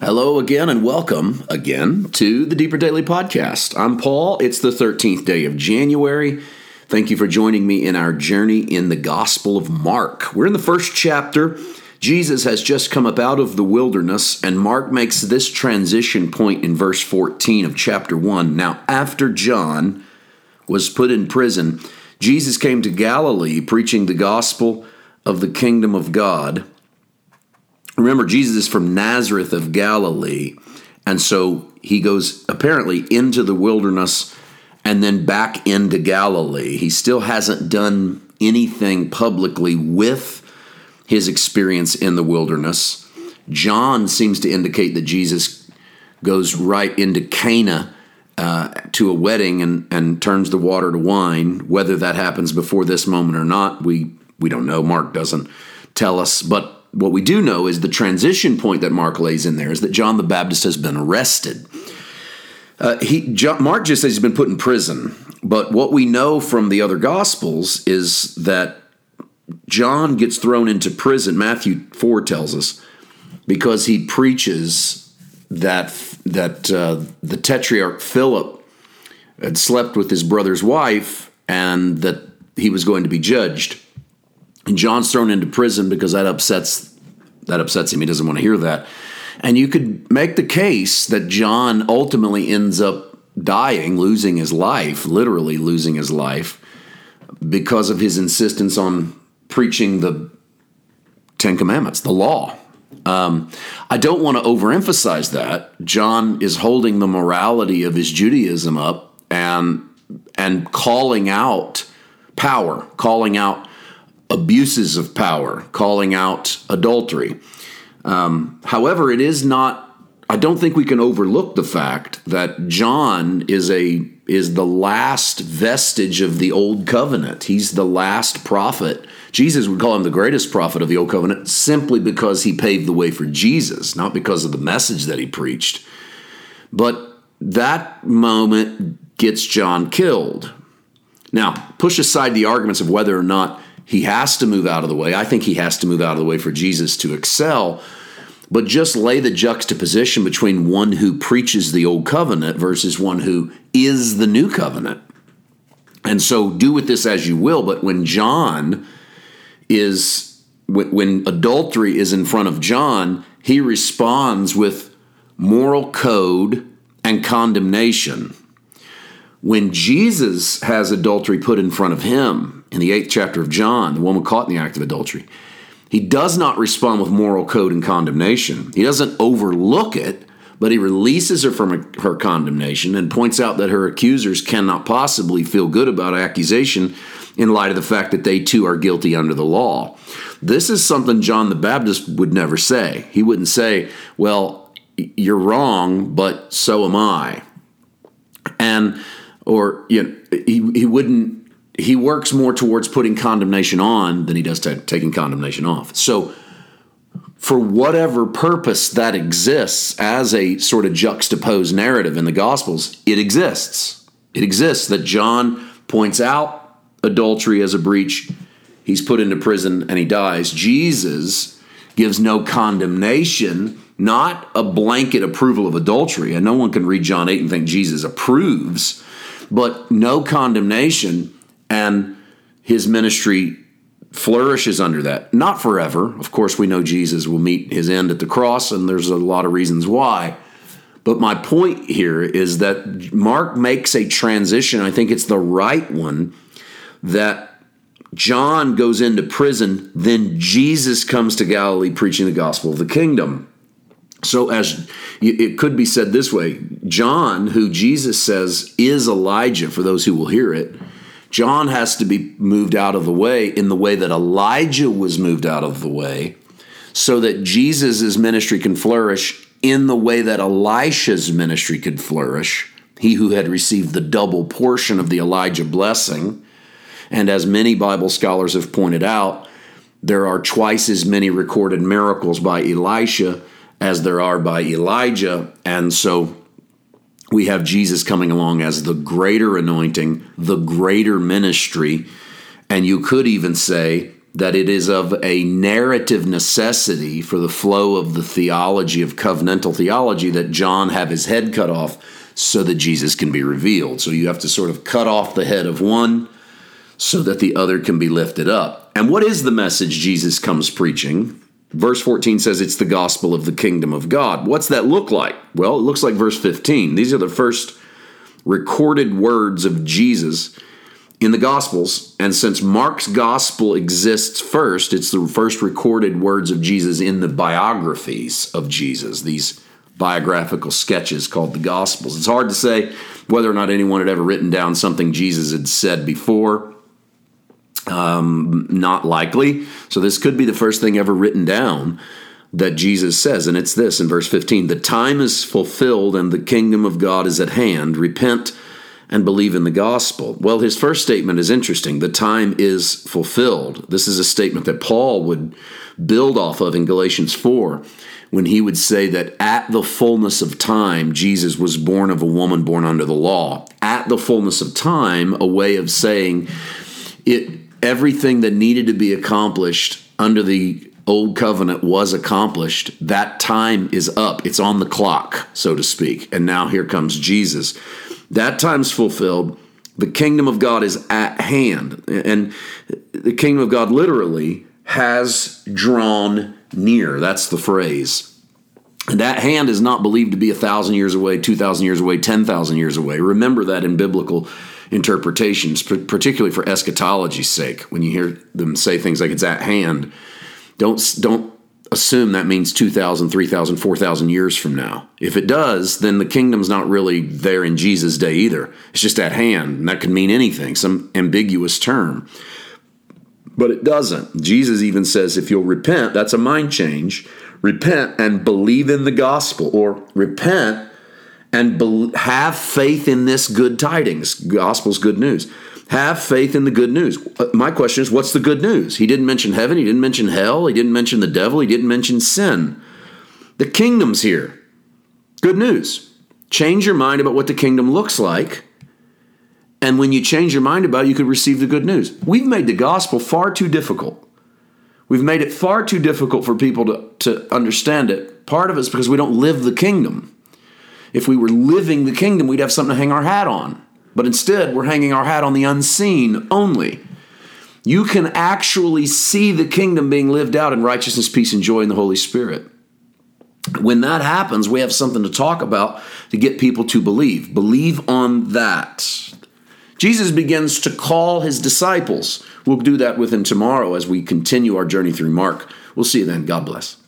Hello again, and welcome again to the Deeper Daily Podcast. I'm Paul. It's the 13th day of January. Thank you for joining me in our journey in the Gospel of Mark. We're in the first chapter. Jesus has just come up out of the wilderness, and Mark makes this transition point in verse 14 of chapter 1. Now, after John was put in prison, Jesus came to Galilee preaching the gospel of the kingdom of God Remember, Jesus is from Nazareth of Galilee. And so he goes apparently into the wilderness and then back into Galilee. He still hasn't done anything publicly with his experience in the wilderness. John seems to indicate that Jesus goes right into Cana uh, to a wedding and, and turns the water to wine. Whether that happens before this moment or not, we, we don't know. Mark doesn't tell us. But what we do know is the transition point that Mark lays in there is that John the Baptist has been arrested. Uh, he, John, Mark just says he's been put in prison, but what we know from the other Gospels is that John gets thrown into prison. Matthew four tells us because he preaches that that uh, the tetrarch Philip had slept with his brother's wife and that he was going to be judged. And John's thrown into prison because that upsets that upsets him. He doesn't want to hear that. And you could make the case that John ultimately ends up dying, losing his life, literally losing his life, because of his insistence on preaching the Ten Commandments, the law. Um, I don't want to overemphasize that. John is holding the morality of his Judaism up and and calling out power, calling out abuses of power, calling out adultery. Um, however, it is not. I don't think we can overlook the fact that John is a is the last vestige of the old covenant. He's the last prophet. Jesus would call him the greatest prophet of the old covenant simply because he paved the way for Jesus, not because of the message that he preached. But that moment gets John killed. Now, push aside the arguments of whether or not he has to move out of the way. I think he has to move out of the way for Jesus to excel. But just lay the juxtaposition between one who preaches the old covenant versus one who is the new covenant. And so do with this as you will. But when John is, when adultery is in front of John, he responds with moral code and condemnation. When Jesus has adultery put in front of him, in the eighth chapter of John, the woman caught in the act of adultery, he does not respond with moral code and condemnation. He doesn't overlook it, but he releases her from her condemnation and points out that her accusers cannot possibly feel good about accusation in light of the fact that they too are guilty under the law. This is something John the Baptist would never say. He wouldn't say, Well, you're wrong, but so am I. And, or, you know, he, he wouldn't he works more towards putting condemnation on than he does t- taking condemnation off. So, for whatever purpose that exists as a sort of juxtaposed narrative in the Gospels, it exists. It exists that John points out adultery as a breach. He's put into prison and he dies. Jesus gives no condemnation, not a blanket approval of adultery. And no one can read John 8 and think Jesus approves, but no condemnation and his ministry flourishes under that. Not forever. Of course, we know Jesus will meet his end at the cross, and there's a lot of reasons why. But my point here is that Mark makes a transition. I think it's the right one that John goes into prison, then Jesus comes to Galilee preaching the gospel of the kingdom. So, as it could be said this way, John, who Jesus says is Elijah for those who will hear it, John has to be moved out of the way in the way that Elijah was moved out of the way, so that Jesus' ministry can flourish in the way that Elisha's ministry could flourish. He who had received the double portion of the Elijah blessing. And as many Bible scholars have pointed out, there are twice as many recorded miracles by Elisha as there are by Elijah. And so we have Jesus coming along as the greater anointing, the greater ministry. And you could even say that it is of a narrative necessity for the flow of the theology of covenantal theology that John have his head cut off so that Jesus can be revealed. So you have to sort of cut off the head of one so that the other can be lifted up. And what is the message Jesus comes preaching? Verse 14 says it's the gospel of the kingdom of God. What's that look like? Well, it looks like verse 15. These are the first recorded words of Jesus in the Gospels. And since Mark's Gospel exists first, it's the first recorded words of Jesus in the biographies of Jesus, these biographical sketches called the Gospels. It's hard to say whether or not anyone had ever written down something Jesus had said before. Um, not likely. So this could be the first thing ever written down that Jesus says, and it's this in verse 15 The time is fulfilled and the kingdom of God is at hand. Repent and believe in the gospel. Well, his first statement is interesting. The time is fulfilled. This is a statement that Paul would build off of in Galatians 4 when he would say that at the fullness of time, Jesus was born of a woman born under the law. At the fullness of time, a way of saying it everything that needed to be accomplished under the old covenant was accomplished. That time is up. It's on the clock, so to speak. And now here comes Jesus. That time's fulfilled. The kingdom of God is at hand. And the kingdom of God literally has drawn near. That's the phrase. And that hand is not believed to be a thousand years away, two thousand years away, ten thousand years away. Remember that in biblical interpretations, particularly for eschatology's sake. When you hear them say things like it's at hand, don't don't assume that means 2,000, 3,000, 4,000 years from now. If it does, then the kingdom's not really there in Jesus' day either. It's just at hand, and that could mean anything, some ambiguous term. But it doesn't. Jesus even says if you'll repent, that's a mind change. Repent and believe in the gospel, or repent and be- have faith in this good tidings. Gospel's good news. Have faith in the good news. Uh, my question is, what's the good news? He didn't mention heaven. He didn't mention hell. He didn't mention the devil. He didn't mention sin. The kingdom's here. Good news. Change your mind about what the kingdom looks like. And when you change your mind about it, you could receive the good news. We've made the gospel far too difficult. We've made it far too difficult for people to, to understand it. Part of it's because we don't live the kingdom. If we were living the kingdom, we'd have something to hang our hat on. But instead, we're hanging our hat on the unseen only. You can actually see the kingdom being lived out in righteousness, peace, and joy in the Holy Spirit. When that happens, we have something to talk about to get people to believe. Believe on that. Jesus begins to call his disciples. We'll do that with him tomorrow as we continue our journey through Mark. We'll see you then. God bless.